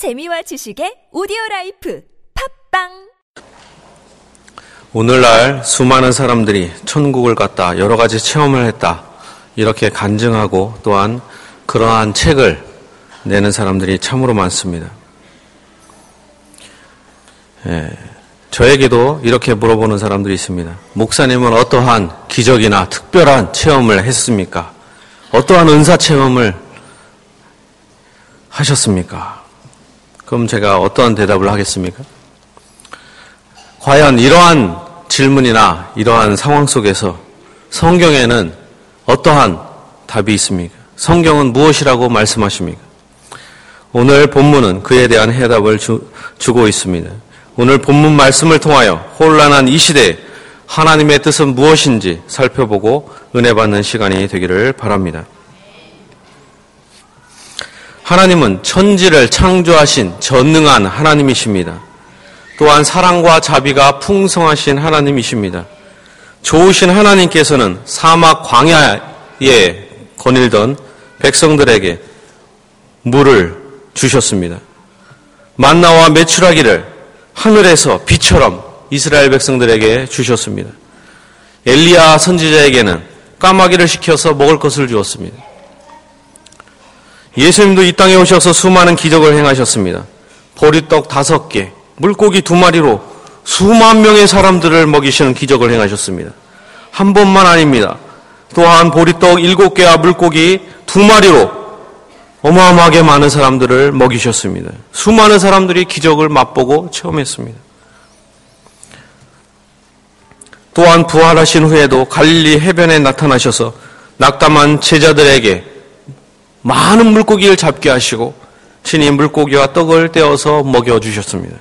재미와 지식의 오디오 라이프 팟빵 오늘날 수많은 사람들이 천국을 갔다 여러 가지 체험을 했다 이렇게 간증하고 또한 그러한 책을 내는 사람들이 참으로 많습니다. 예, 저에게도 이렇게 물어보는 사람들이 있습니다. 목사님은 어떠한 기적이나 특별한 체험을 했습니까? 어떠한 은사 체험을 하셨습니까? 그럼 제가 어떠한 대답을 하겠습니까? 과연 이러한 질문이나 이러한 상황 속에서 성경에는 어떠한 답이 있습니까? 성경은 무엇이라고 말씀하십니까? 오늘 본문은 그에 대한 해답을 주, 주고 있습니다. 오늘 본문 말씀을 통하여 혼란한 이 시대에 하나님의 뜻은 무엇인지 살펴보고 은혜 받는 시간이 되기를 바랍니다. 하나님은 천지를 창조하신 전능한 하나님이십니다. 또한 사랑과 자비가 풍성하신 하나님이십니다. 좋으신 하나님께서는 사막 광야에 거닐던 백성들에게 물을 주셨습니다. 만나와 메추라기를 하늘에서 비처럼 이스라엘 백성들에게 주셨습니다. 엘리야 선지자에게는 까마귀를 시켜서 먹을 것을 주었습니다. 예수님도 이 땅에 오셔서 수많은 기적을 행하셨습니다. 보리떡 다섯 개, 물고기 두 마리로 수만 명의 사람들을 먹이시는 기적을 행하셨습니다. 한 번만 아닙니다. 또한 보리떡 일곱 개와 물고기 두 마리로 어마어마하게 많은 사람들을 먹이셨습니다. 수많은 사람들이 기적을 맛보고 체험했습니다. 또한 부활하신 후에도 갈릴리 해변에 나타나셔서 낙담한 제자들에게 많은 물고기를 잡게 하시고 신이 물고기와 떡을 떼어서 먹여 주셨습니다.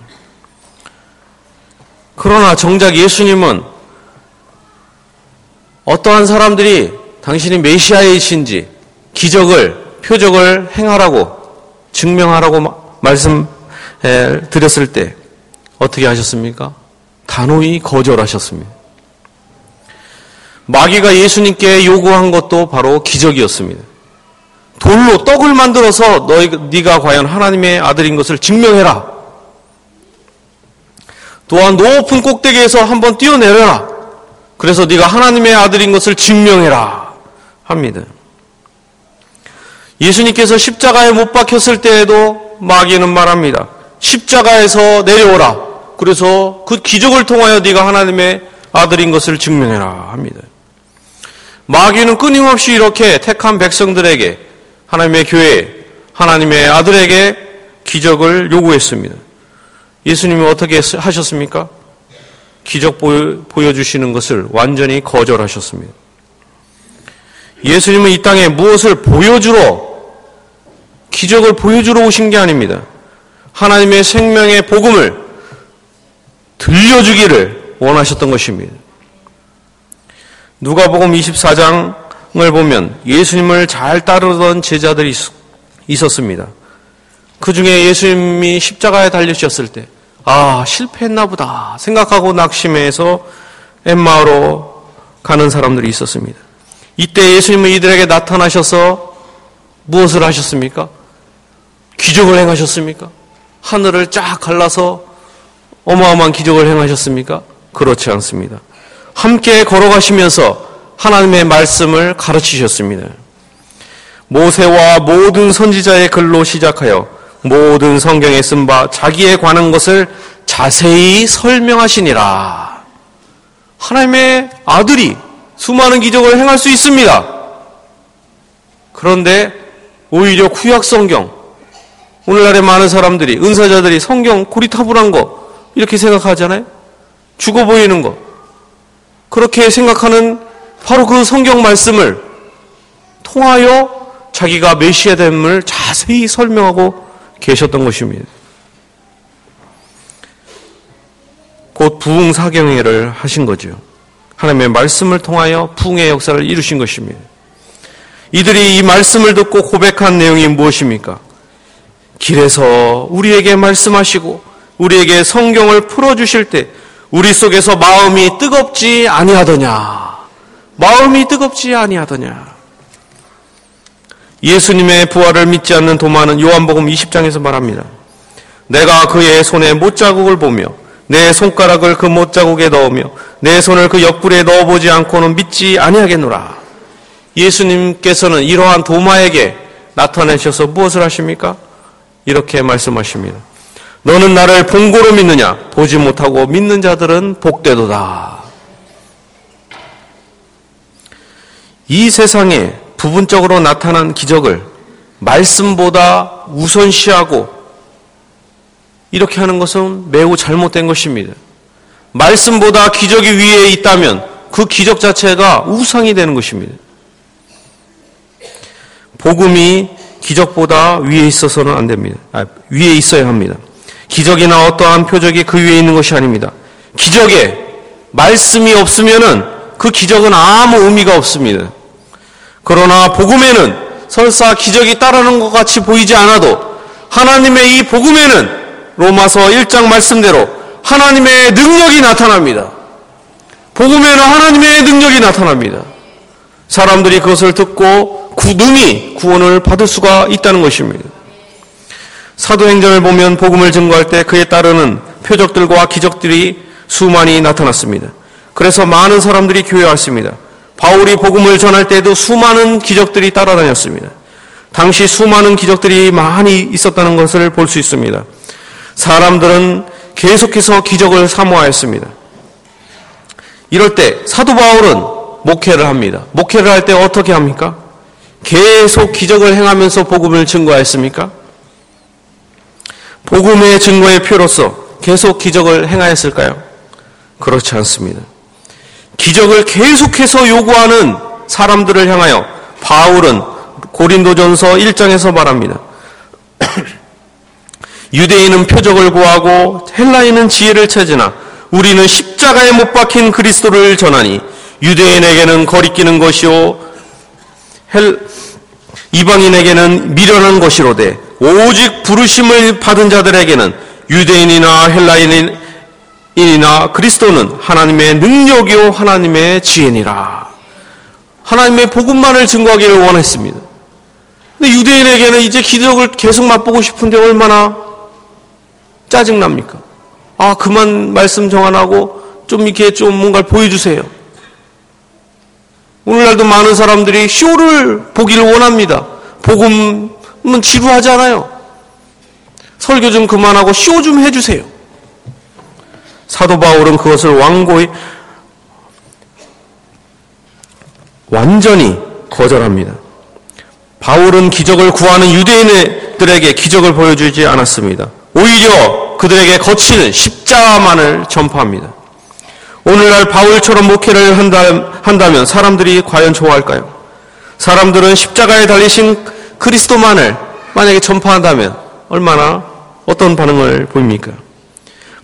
그러나 정작 예수님은 어떠한 사람들이 당신이 메시아이신지 기적을 표적을 행하라고 증명하라고 말씀 드렸을 때 어떻게 하셨습니까? 단호히 거절하셨습니다. 마귀가 예수님께 요구한 것도 바로 기적이었습니다. 돌로 떡을 만들어서 너희 네가 과연 하나님의 아들인 것을 증명해라. 또한 높은 꼭대기에서 한번 뛰어내려라. 그래서 네가 하나님의 아들인 것을 증명해라 합니다. 예수님께서 십자가에 못 박혔을 때에도 마귀는 말합니다. 십자가에서 내려오라. 그래서 그 기적을 통하여 네가 하나님의 아들인 것을 증명해라 합니다. 마귀는 끊임없이 이렇게 택한 백성들에게 하나님의 교회, 하나님의 아들에게 기적을 요구했습니다. 예수님이 어떻게 하셨습니까? 기적 보여주시는 것을 완전히 거절하셨습니다. 예수님은 이 땅에 무엇을 보여주러 기적을 보여주러 오신 게 아닙니다. 하나님의 생명의 복음을 들려주기를 원하셨던 것입니다. 누가복음 24장 을 보면 예수님을 잘 따르던 제자들이 있었습니다. 그 중에 예수님이 십자가에 달리셨을 때, 아, 실패했나 보다 생각하고 낙심해서 엠마로 가는 사람들이 있었습니다. 이때 예수님은 이들에게 나타나셔서 무엇을 하셨습니까? 기적을 행하셨습니까? 하늘을 쫙 갈라서 어마어마한 기적을 행하셨습니까? 그렇지 않습니다. 함께 걸어가시면서 하나님의 말씀을 가르치셨습니다. 모세와 모든 선지자의 글로 시작하여 모든 성경에 쓴 바 자기에 관한 것을 자세히 설명하시니라. 하나님의 아들이 수많은 기적을 행할 수 있습니다. 그런데 오히려 구약 성경, 오늘날의 많은 사람들이, 은사자들이 성경 고리타불한 거, 이렇게 생각하잖아요? 죽어 보이는 거. 그렇게 생각하는 바로 그 성경 말씀을 통하여 자기가 메시아 됨을 자세히 설명하고 계셨던 것입니다. 곧 부흥 사경회를 하신 거죠. 하나님의 말씀을 통하여 부흥의 역사를 이루신 것입니다. 이들이 이 말씀을 듣고 고백한 내용이 무엇입니까? 길에서 우리에게 말씀하시고 우리에게 성경을 풀어 주실 때 우리 속에서 마음이 뜨겁지 아니하더냐. 마음이 뜨겁지 아니하더냐. 예수님의 부활을 믿지 않는 도마는 요한복음 20장에서 말합니다. 내가 그의 손에 못자국을 보며 내 손가락을 그 못자국에 넣으며 내 손을 그 옆구리에 넣어보지 않고는 믿지 아니하겠노라. 예수님께서는 이러한 도마에게 나타내셔서 무엇을 하십니까? 이렇게 말씀하십니다. 너는 나를 본고로 믿느냐? 보지 못하고 믿는 자들은 복되도다. 이 세상에 부분적으로 나타난 기적을 말씀보다 우선시하고 이렇게 하는 것은 매우 잘못된 것입니다. 말씀보다 기적이 위에 있다면 그 기적 자체가 우상이 되는 것입니다. 복음이 기적보다 위에 있어서는 안 됩니다. 아, 위에 있어야 합니다. 기적이나 어떠한 표적이 그 위에 있는 것이 아닙니다. 기적에 말씀이 없으면은 그 기적은 아무 의미가 없습니다. 그러나 복음에는 설사 기적이 따르는 것 같이 보이지 않아도 하나님의 이 복음에는 로마서 1장 말씀대로 하나님의 능력이 나타납니다. 복음에는 하나님의 능력이 나타납니다. 사람들이 그것을 듣고 구 능히 구원을 받을 수가 있다는 것입니다. 사도행전을 보면 복음을 증거할 때 그에 따르는 표적들과 기적들이 수많이 나타났습니다. 그래서 많은 사람들이 교회 왔습니다. 바울이 복음을 전할 때도 수많은 기적들이 따라다녔습니다. 당시 수많은 기적들이 많이 있었다는 것을 볼 수 있습니다. 사람들은 계속해서 기적을 사모하였습니다. 이럴 때 사도 바울은 목회를 합니다. 목회를 할 때 어떻게 합니까? 계속 기적을 행하면서 복음을 증거하였습니까? 복음의 증거의 표로서 계속 기적을 행하였을까요? 그렇지 않습니다. 기적을 계속해서 요구하는 사람들을 향하여 바울은 고린도전서 1장에서 말합니다. 유대인은 표적을 구하고 헬라인은 지혜를 찾으나 우리는 십자가에 못 박힌 그리스도를 전하니 유대인에게는 거리끼는 것이요 헬, 이방인에게는 미련한 것이로되 오직 부르심을 받은 자들에게는 유대인이나 헬라인 이나 그리스도는 하나님의 능력이요 하나님의 지혜니라. 하나님의 복음만을 증거하기를 원했습니다. 근데 유대인에게는 이제 기적을 계속 맛보고 싶은데 얼마나 짜증납니까? 아, 그만 말씀 정안하고 좀 이렇게 좀 뭔가를 보여주세요. 오늘날도 많은 사람들이 쇼를 보기를 원합니다. 복음은 지루하잖아요. 설교 좀 그만하고 쇼 좀 해주세요. 사도 바울은 그것을 완고히 완전히 거절합니다. 바울은 기적을 구하는 유대인들에게 기적을 보여주지 않았습니다. 오히려 그들에게 거치는 십자만을 전파합니다. 오늘날 바울처럼 목회를 한다, 면 사람들이 과연 좋아할까요? 사람들은 십자가에 달리신 그리스도만을 만약에 전파한다면 얼마나 어떤 반응을 보입니까?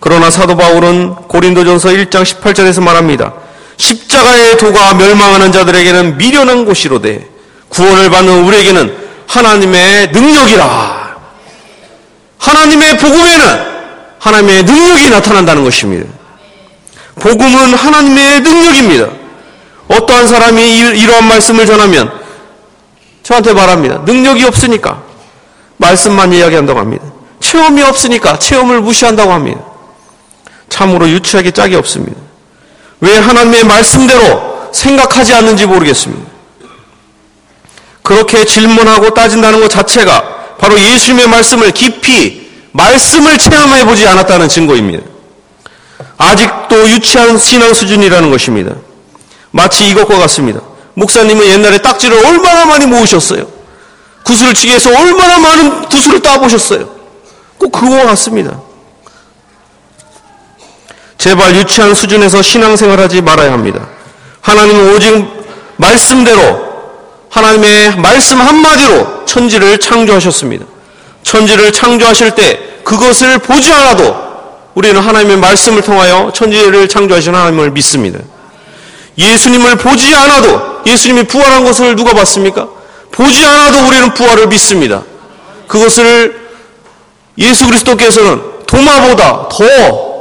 그러나 사도 바울은 고린도전서 1장 18절에서 말합니다. 십자가의 도가 멸망하는 자들에게는 미련한 곳이로되 구원을 받는 우리에게는 하나님의 능력이라. 하나님의 복음에는 하나님의 능력이 나타난다는 것입니다. 복음은 하나님의 능력입니다. 어떠한 사람이 이러한 말씀을 전하면 저한테 말합니다. 능력이 없으니까 말씀만 이야기한다고 합니다. 체험이 없으니까 체험을 무시한다고 합니다. 참으로 유치하게 짝이 없습니다. 왜 하나님의 말씀대로 생각하지 않는지 모르겠습니다. 그렇게 질문하고 따진다는 것 자체가 바로 예수님의 말씀을 깊이 말씀을 체험해 보지 않았다는 증거입니다. 아직도 유치한 신앙 수준이라는 것입니다. 마치 이것과 같습니다. 목사님은 옛날에 딱지를 얼마나 많이 모으셨어요. 구슬을 치기 위해서 얼마나 많은 구슬을 따보셨어요. 꼭 그거와 같습니다. 제발 유치한 수준에서 신앙생활 하지 말아야 합니다. 하나님은 오직 말씀대로 하나님의 말씀 한마디로 천지를 창조하셨습니다. 천지를 창조하실 때 그것을 보지 않아도 우리는 하나님의 말씀을 통하여 천지를 창조하신 하나님을 믿습니다. 예수님을 보지 않아도 예수님이 부활한 것을 누가 봤습니까? 보지 않아도 우리는 부활을 믿습니다. 그것을 예수 그리스도께서는 도마보다 더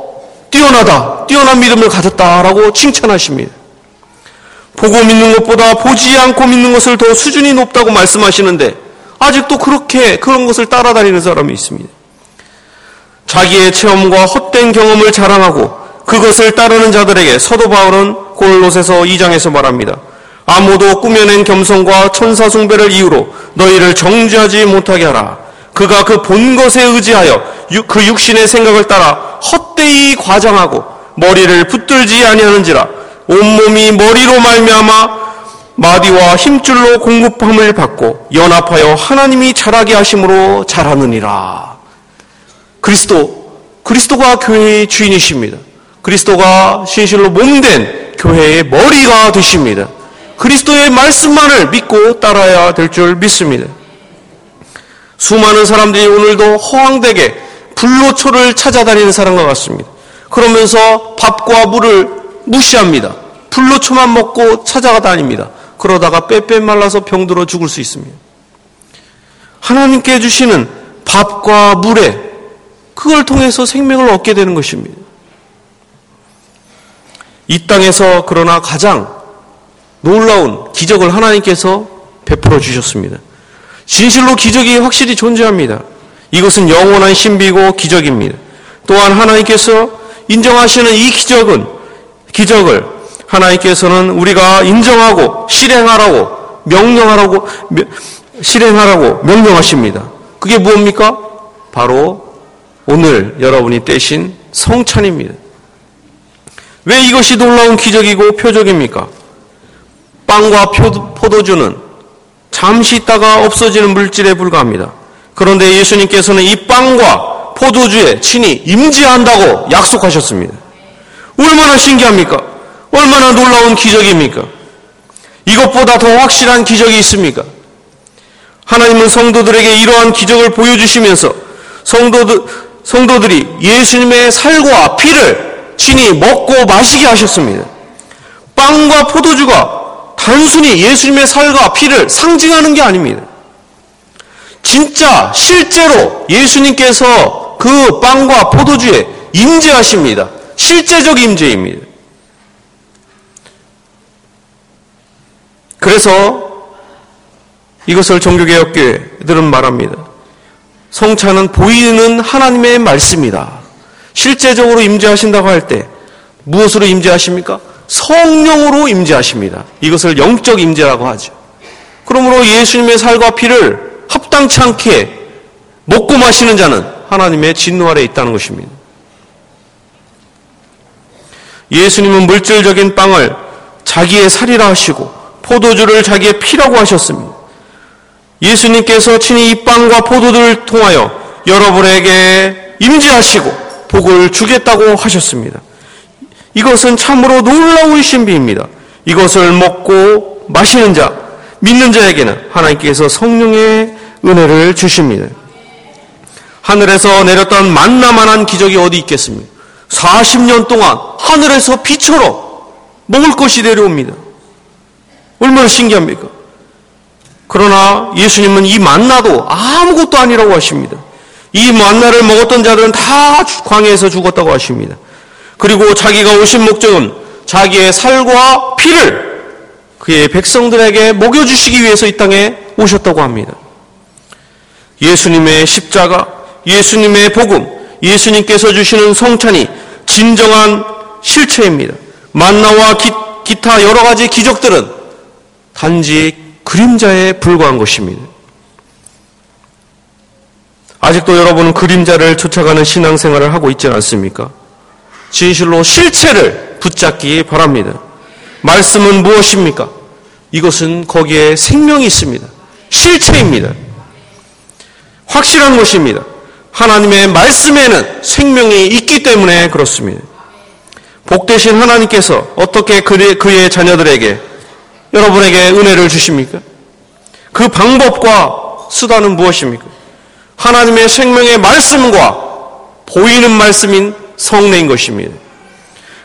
뛰어나다, 뛰어난 믿음을 가졌다라고 칭찬하십니다. 보고 믿는 것보다 보지 않고 믿는 것을 더 수준이 높다고 말씀하시는데 아직도 그렇게 그런 것을 따라다니는 사람이 있습니다. 자기의 체험과 헛된 경험을 자랑하고 그것을 따르는 자들에게 서도 바울은 골롯에서 2장에서 말합니다. 아무도 꾸며낸 겸손과 천사 숭배를 이유로 너희를 정죄하지 못하게 하라. 그가 그 본 것에 의지하여 그 육신의 생각을 따라 헛되이 과장하고 머리를 붙들지 아니하는지라 온몸이 머리로 말미암아 마디와 힘줄로 공급함을 받고 연합하여 하나님이 자라게 하심으로 자라느니라. 그리스도 그리스도가 교회의 주인이십니다. 그리스도가 신실로 몸된 교회의 머리가 되십니다. 그리스도의 말씀만을 믿고 따라야 될 줄 믿습니다. 수많은 사람들이 오늘도 허황되게 불로초를 찾아다니는 사람과 같습니다. 그러면서 밥과 물을 무시합니다. 불로초만 먹고 찾아가 다닙니다. 그러다가 빼빼 말라서 병들어 죽을 수 있습니다. 하나님께 주시는 밥과 물에 그걸 통해서 생명을 얻게 되는 것입니다. 이 땅에서 그러나 가장 놀라운 기적을 하나님께서 베풀어 주셨습니다. 진실로 기적이 확실히 존재합니다. 이것은 영원한 신비고 기적입니다. 또한 하나님께서 인정하시는 이 기적은 기적을 하나님께서는 우리가 인정하고 실행하라고 명령하라고 실행하라고 명령하십니다. 그게 무엇입니까? 바로 오늘 여러분이 떼신 성찬입니다. 왜 이것이 놀라운 기적이고 표적입니까? 빵과 포도주는 잠시 있다가 없어지는 물질에 불과합니다. 그런데 예수님께서는 이 빵과 포도주에 친히 임재한다고 약속하셨습니다. 얼마나 신기합니까? 얼마나 놀라운 기적입니까? 이것보다 더 확실한 기적이 있습니까? 하나님은 성도들에게 이러한 기적을 보여주시면서 성도들, 성도들이 예수님의 살과 피를 친히 먹고 마시게 하셨습니다. 빵과 포도주가 단순히 예수님의 살과 피를 상징하는 게 아닙니다. 진짜 실제로 예수님께서 그 빵과 포도주에 임재하십니다. 실제적 임재입니다. 그래서 이것을 종교개혁교회들은 말합니다. 성찬은 보이는 하나님의 말씀이다. 실제적으로 임재하신다고 할 때 무엇으로 임재하십니까? 성령으로 임재하십니다. 이것을 영적 임재라고 하죠. 그러므로 예수님의 살과 피를 합당치 않게 먹고 마시는 자는 하나님의 진노 아래 있다는 것입니다. 예수님은 물질적인 빵을 자기의 살이라 하시고 포도주를 자기의 피라고 하셨습니다. 예수님께서 친히 이 빵과 포도주를 통하여 여러분에게 임재하시고 복을 주겠다고 하셨습니다. 이것은 참으로 놀라운 신비입니다. 이것을 먹고 마시는 자, 믿는 자에게는 하나님께서 성령의 은혜를 주십니다. 하늘에서 내렸던 만나만한 기적이 어디 있겠습니까? 40년 동안 하늘에서 비처럼 먹을 것이 내려옵니다. 얼마나 신기합니까? 그러나 예수님은 이 만나도 아무것도 아니라고 하십니다. 이 만나를 먹었던 자들은 다 광야에서 죽었다고 하십니다. 그리고 자기가 오신 목적은 자기의 살과 피를 그의 백성들에게 먹여주시기 위해서 이 땅에 오셨다고 합니다. 예수님의 십자가, 예수님의 복음, 예수님께서 주시는 성찬이 진정한 실체입니다. 만나와 기, 기타 여러 가지 기적들은 단지 그림자에 불과한 것입니다. 아직도 여러분은 그림자를 쫓아가는 신앙생활을 하고 있지 않습니까? 진실로 실체를 붙잡기 바랍니다. 말씀은 무엇입니까? 이것은 거기에 생명이 있습니다. 실체입니다. 확실한 것입니다. 하나님의 말씀에는 생명이 있기 때문에 그렇습니다. 복되신 하나님께서 어떻게 그의 자녀들에게 여러분에게 은혜를 주십니까? 그 방법과 수단은 무엇입니까? 하나님의 생명의 말씀과 보이는 말씀인 성례인 것입니다.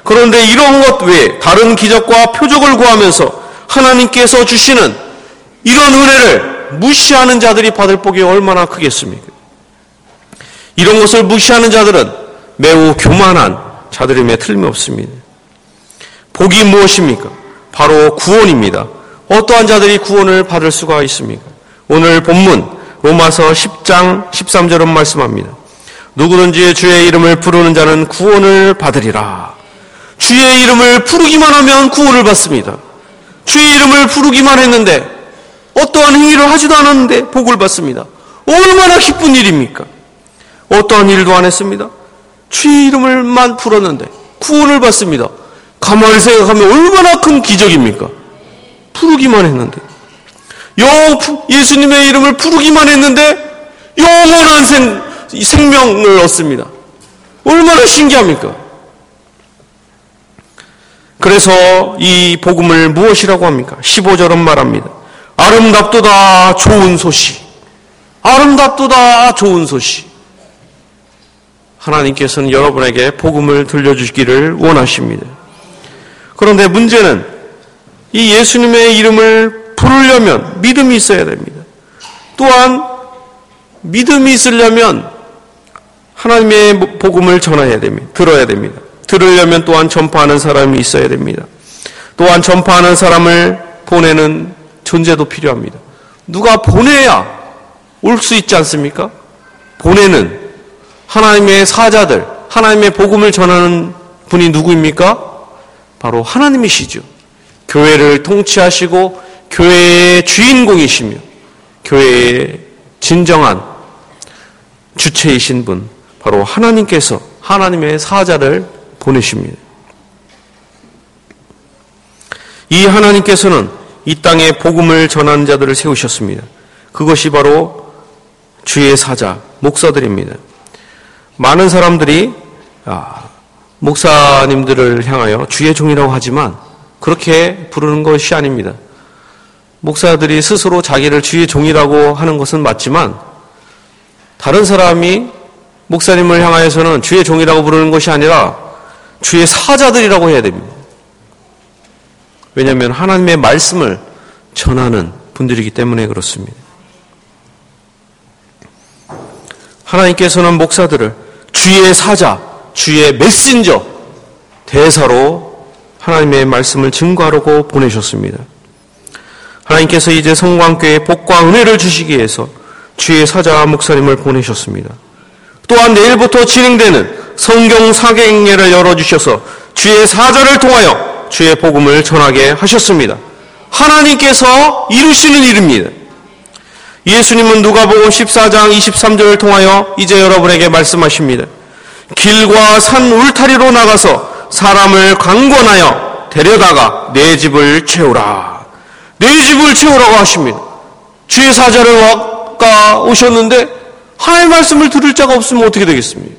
그런데 이런 것 외에 다른 기적과 표적을 구하면서 하나님께서 주시는 이런 은혜를 무시하는 자들이 받을 복이 얼마나 크겠습니까? 이런 것을 무시하는 자들은 매우 교만한 자들임에 틀림없습니다. 복이 무엇입니까? 바로 구원입니다. 어떠한 자들이 구원을 받을 수가 있습니까? 오늘 본문 로마서 10장 13절은 말씀합니다. 누구든지 주의 이름을 부르는 자는 구원을 받으리라. 주의 이름을 부르기만 하면 구원을 받습니다. 주의 이름을 부르기만 했는데 어떠한 행위를 하지도 않았는데 복을 받습니다. 얼마나 기쁜 일입니까? 어떠한 일도 안 했습니다. 주의 이름을만 풀었는데 구원을 받습니다. 가만히 생각하면 얼마나 큰 기적입니까? 부르기만 했는데. 영, 예수님의 이름을 부르기만 했는데 영원한 생, 생명을 얻습니다. 얼마나 신기합니까? 그래서 이 복음을 무엇이라고 합니까? 15절은 말합니다. 아름답도다 좋은 소식. 아름답도다 좋은 소식. 하나님께서는 여러분에게 복음을 들려주시기를 원하십니다. 그런데 문제는 이 예수님의 이름을 부르려면 믿음이 있어야 됩니다. 또한 믿음이 있으려면 하나님의 복음을 전해야 됩니다. 들어야 됩니다. 들으려면 또한 전파하는 사람이 있어야 됩니다. 또한 전파하는 사람을 보내는 존재도 필요합니다. 누가 보내야 올 수 있지 않습니까? 보내는 하나님의 사자들, 하나님의 복음을 전하는 분이 누구입니까? 바로 하나님이시죠. 교회를 통치하시고 교회의 주인공이시며 교회의 진정한 주체이신 분, 바로 하나님께서 하나님의 사자를 보내십니다. 이 하나님께서는 이 땅에 복음을 전하는 자들을 세우셨습니다. 그것이 바로 주의 사자, 목사들입니다. 많은 사람들이 아, 목사님들을 향하여 주의 종이라고 하지만 그렇게 부르는 것이 아닙니다. 목사들이 스스로 자기를 주의 종이라고 하는 것은 맞지만 다른 사람이 목사님을 향하여서는 주의 종이라고 부르는 것이 아니라 주의 사자들이라고 해야 됩니다. 왜냐하면 하나님의 말씀을 전하는 분들이기 때문에 그렇습니다. 하나님께서는 목사들을 주의 사자, 주의 메신저, 대사로 하나님의 말씀을 증거하려고 보내셨습니다. 하나님께서 이제 성광교회 복과 은혜를 주시기 위해서 주의 사자 목사님을 보내셨습니다. 또한 내일부터 진행되는 성경 사경회를 열어주셔서 주의 사자를 통하여 주의 복음을 전하게 하셨습니다. 하나님께서 이루시는 일입니다. 예수님은 누가복음 14장 23절을 통하여 이제 여러분에게 말씀하십니다. 길과 산 울타리로 나가서 사람을 강권하여 데려다가 내 집을 채우라. 내 집을 채우라고 하십니다. 주의 사자를 와가 오셨는데 하나의 말씀을 들을 자가 없으면 어떻게 되겠습니까?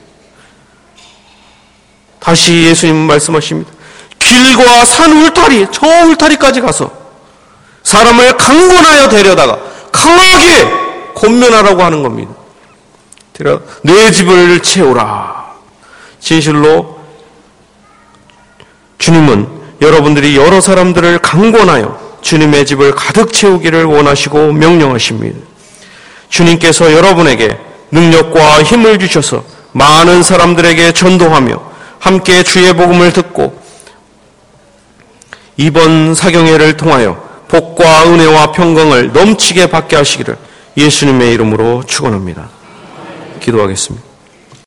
다시 예수님은 말씀하십니다. 길과 산 울타리, 저 울타리까지 가서 사람을 강권하여 데려다가 강하게 권면하라고 하는 겁니다. 내 집을 채우라. 진실로 주님은 여러분들이 여러 사람들을 강권하여 주님의 집을 가득 채우기를 원하시고 명령하십니다. 주님께서 여러분에게 능력과 힘을 주셔서 많은 사람들에게 전도하며 함께 주의 복음을 듣고 이번 사경회를 통하여 복과 은혜와 평강을 넘치게 받게 하시기를 예수님의 이름으로 축원합니다. 기도하겠습니다.